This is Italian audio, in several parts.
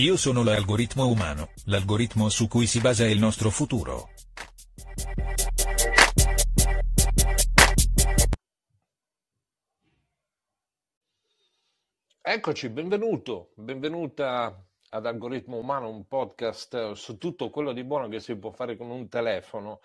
Io sono l'algoritmo umano, l'algoritmo su cui si basa il nostro futuro. Eccoci, benvenuto, benvenuta ad Algoritmo Umano, un podcast su tutto quello di buono che si può fare con un telefono.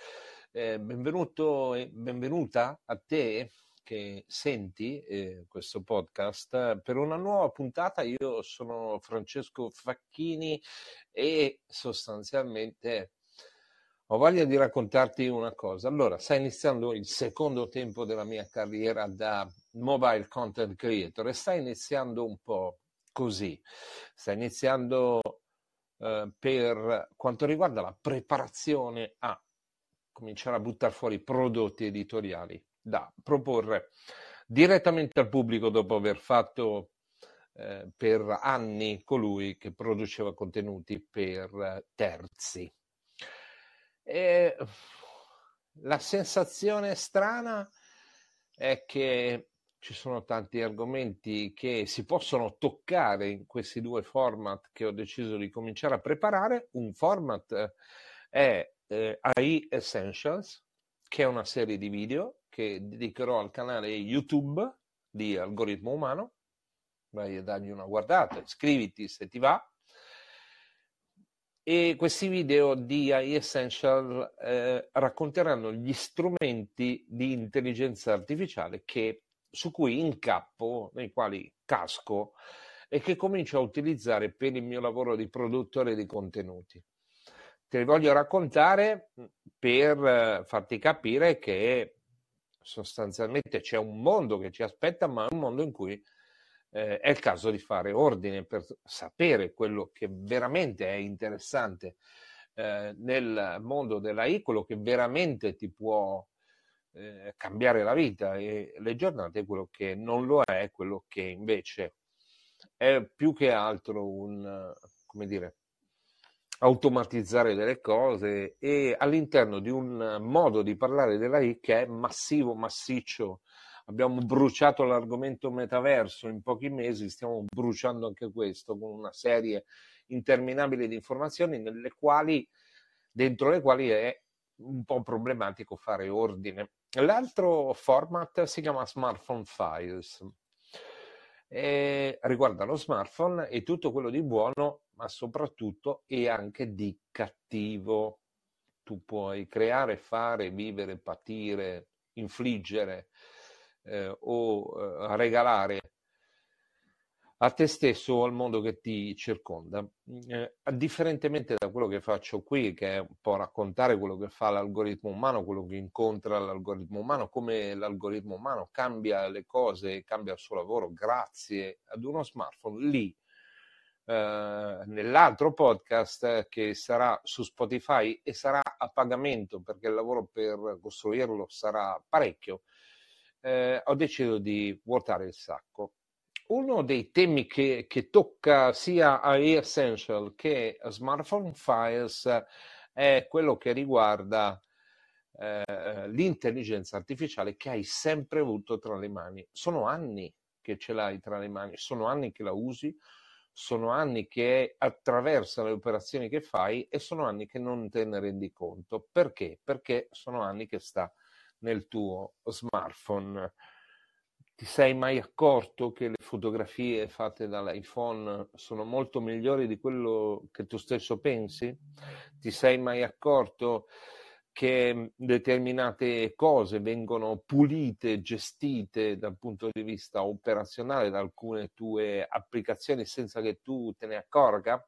Eh, benvenuto e benvenuta a te che senti eh, questo podcast per una nuova puntata. Io sono Francesco Facchini e sostanzialmente ho voglia di raccontarti una cosa. Allora, sta iniziando il secondo tempo della mia carriera da mobile content creator e sta iniziando un po' così. Sta iniziando eh, per quanto riguarda la preparazione a cominciare a buttare fuori prodotti editoriali da proporre direttamente al pubblico dopo aver fatto eh, per anni colui che produceva contenuti per terzi. E la sensazione strana è che ci sono tanti argomenti che si possono toccare in questi due format che ho deciso di cominciare a preparare. Un format è eh, AI Essentials, che è una serie di video che dedicherò al canale YouTube di Algoritmo Umano. Vai a dargli una guardata, iscriviti se ti va. E questi video di AI Essential eh, racconteranno gli strumenti di intelligenza artificiale che, su cui incappo, nei quali casco e che comincio a utilizzare per il mio lavoro di produttore di contenuti. Te li voglio raccontare per eh, farti capire che sostanzialmente c'è un mondo che ci aspetta, ma è un mondo in cui eh, è il caso di fare ordine per sapere quello che veramente è interessante eh, nel mondo dell'AI, quello che veramente ti può eh, cambiare la vita. E le giornate, quello che non lo è, quello che invece è più che altro un, come dire, automatizzare delle cose e all'interno di un modo di parlare dell'AI che è massivo, massiccio. Abbiamo bruciato l'argomento metaverso in pochi mesi, stiamo bruciando anche questo con una serie interminabile di informazioni nelle quali, dentro le quali è un po' problematico fare ordine. L'altro format si chiama Smartphone Files. E riguarda lo smartphone e tutto quello di buono ma soprattutto e anche di cattivo. Tu puoi creare, fare, vivere, patire, infliggere eh, o eh, regalare a te stesso o al mondo che ti circonda. Eh, differentemente da quello che faccio qui, che è un po' raccontare quello che fa l'algoritmo umano, quello che incontra l'algoritmo umano, come l'algoritmo umano cambia le cose, cambia il suo lavoro grazie ad uno smartphone, lì eh, nell'altro podcast che sarà su Spotify e sarà a pagamento perché il lavoro per costruirlo sarà parecchio, eh, ho deciso di vuotare il sacco. Uno dei temi che, che tocca sia a Essential che a Smartphone Files è quello che riguarda eh, l'intelligenza artificiale che hai sempre avuto tra le mani. Sono anni che ce l'hai tra le mani, sono anni che la usi, sono anni che attraversa le operazioni che fai e sono anni che non te ne rendi conto. Perché? Perché sono anni che sta nel tuo smartphone. Ti sei mai accorto che le fotografie fatte dall'iPhone sono molto migliori di quello che tu stesso pensi? Ti sei mai accorto che determinate cose vengono pulite, gestite dal punto di vista operazionale da alcune tue applicazioni senza che tu te ne accorga?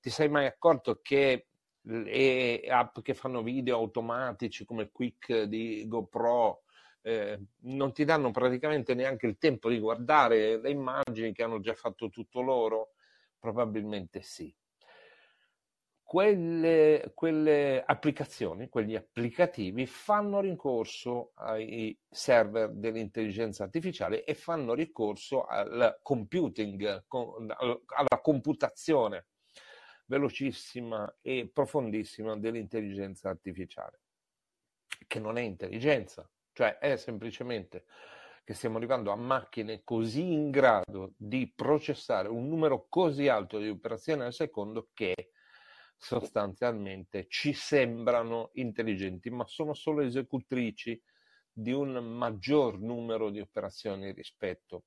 Ti sei mai accorto che le app che fanno video automatici come Quick di GoPro eh, non ti danno praticamente neanche il tempo di guardare le immagini che hanno già fatto tutto loro? Probabilmente sì quelle, quelle applicazioni, quegli applicativi fanno ricorso ai server dell'intelligenza artificiale e fanno ricorso al computing, alla computazione velocissima e profondissima dell'intelligenza artificiale, che non è intelligenza, cioè è semplicemente che stiamo arrivando a macchine così in grado di processare un numero così alto di operazioni al secondo che sostanzialmente ci sembrano intelligenti, ma sono solo esecutrici di un maggior numero di operazioni rispetto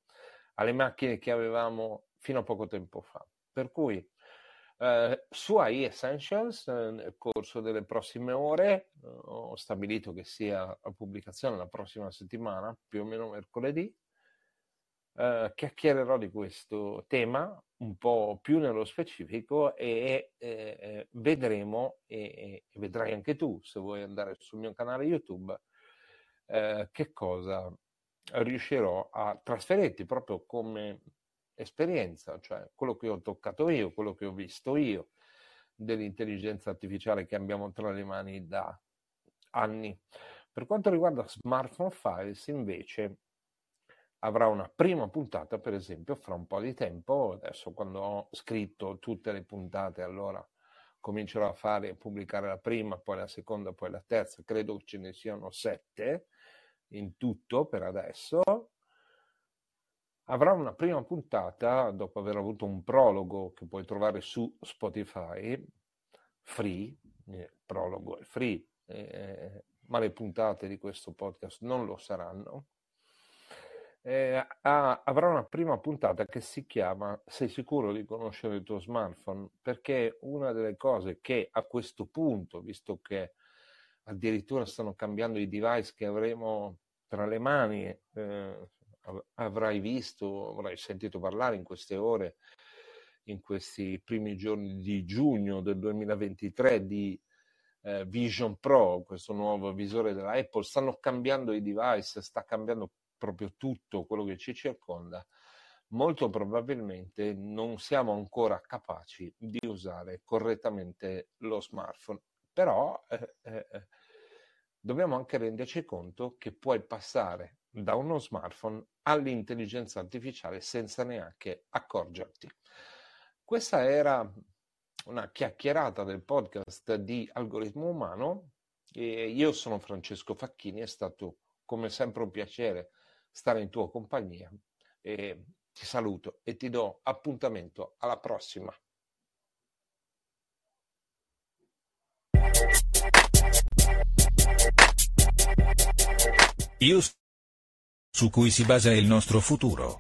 alle macchine che avevamo fino a poco tempo fa. Per cui eh, su AI Essentials, eh, nel corso delle prossime ore, eh, ho stabilito che sia a pubblicazione la prossima settimana, più o meno mercoledì, eh, chiacchiererò di questo tema un po' più nello specifico e eh, vedremo, e, e, vedrai anche tu se vuoi andare sul mio canale YouTube, eh, che cosa riuscirò a trasferirti proprio come esperienza, cioè quello che ho toccato io, quello che ho visto io dell'intelligenza artificiale che abbiamo tra le mani da anni. Per quanto riguarda Smartphone Files, invece, avrà una prima puntata, per esempio, fra un po' di tempo. Adesso, quando ho scritto tutte le puntate, allora comincerò a fare e pubblicare la prima, poi la seconda, poi la terza. Credo ce ne siano sette in tutto per adesso avrà una prima puntata dopo aver avuto un prologo che puoi trovare su Spotify, free, eh, prologo è free, eh, ma le puntate di questo podcast non lo saranno. Eh, ha, avrà una prima puntata che si chiama Sei sicuro di conoscere il tuo smartphone? Perché una delle cose che a questo punto, visto che addirittura stanno cambiando i device che avremo tra le mani, eh, avrai visto, avrai sentito parlare in queste ore, in questi primi giorni di giugno del 2023 di eh, Vision Pro, questo nuovo visore della Apple, stanno cambiando i device, sta cambiando proprio tutto quello che ci circonda. Molto probabilmente non siamo ancora capaci di usare correttamente lo smartphone, però eh, eh, eh dobbiamo anche renderci conto che puoi passare da uno smartphone all'intelligenza artificiale senza neanche accorgerti. Questa era una chiacchierata del podcast di Algoritmo Umano e io sono Francesco Facchini, è stato come sempre un piacere stare in tua compagnia e ti saluto e ti do appuntamento alla prossima. Io su cui si basa il nostro futuro.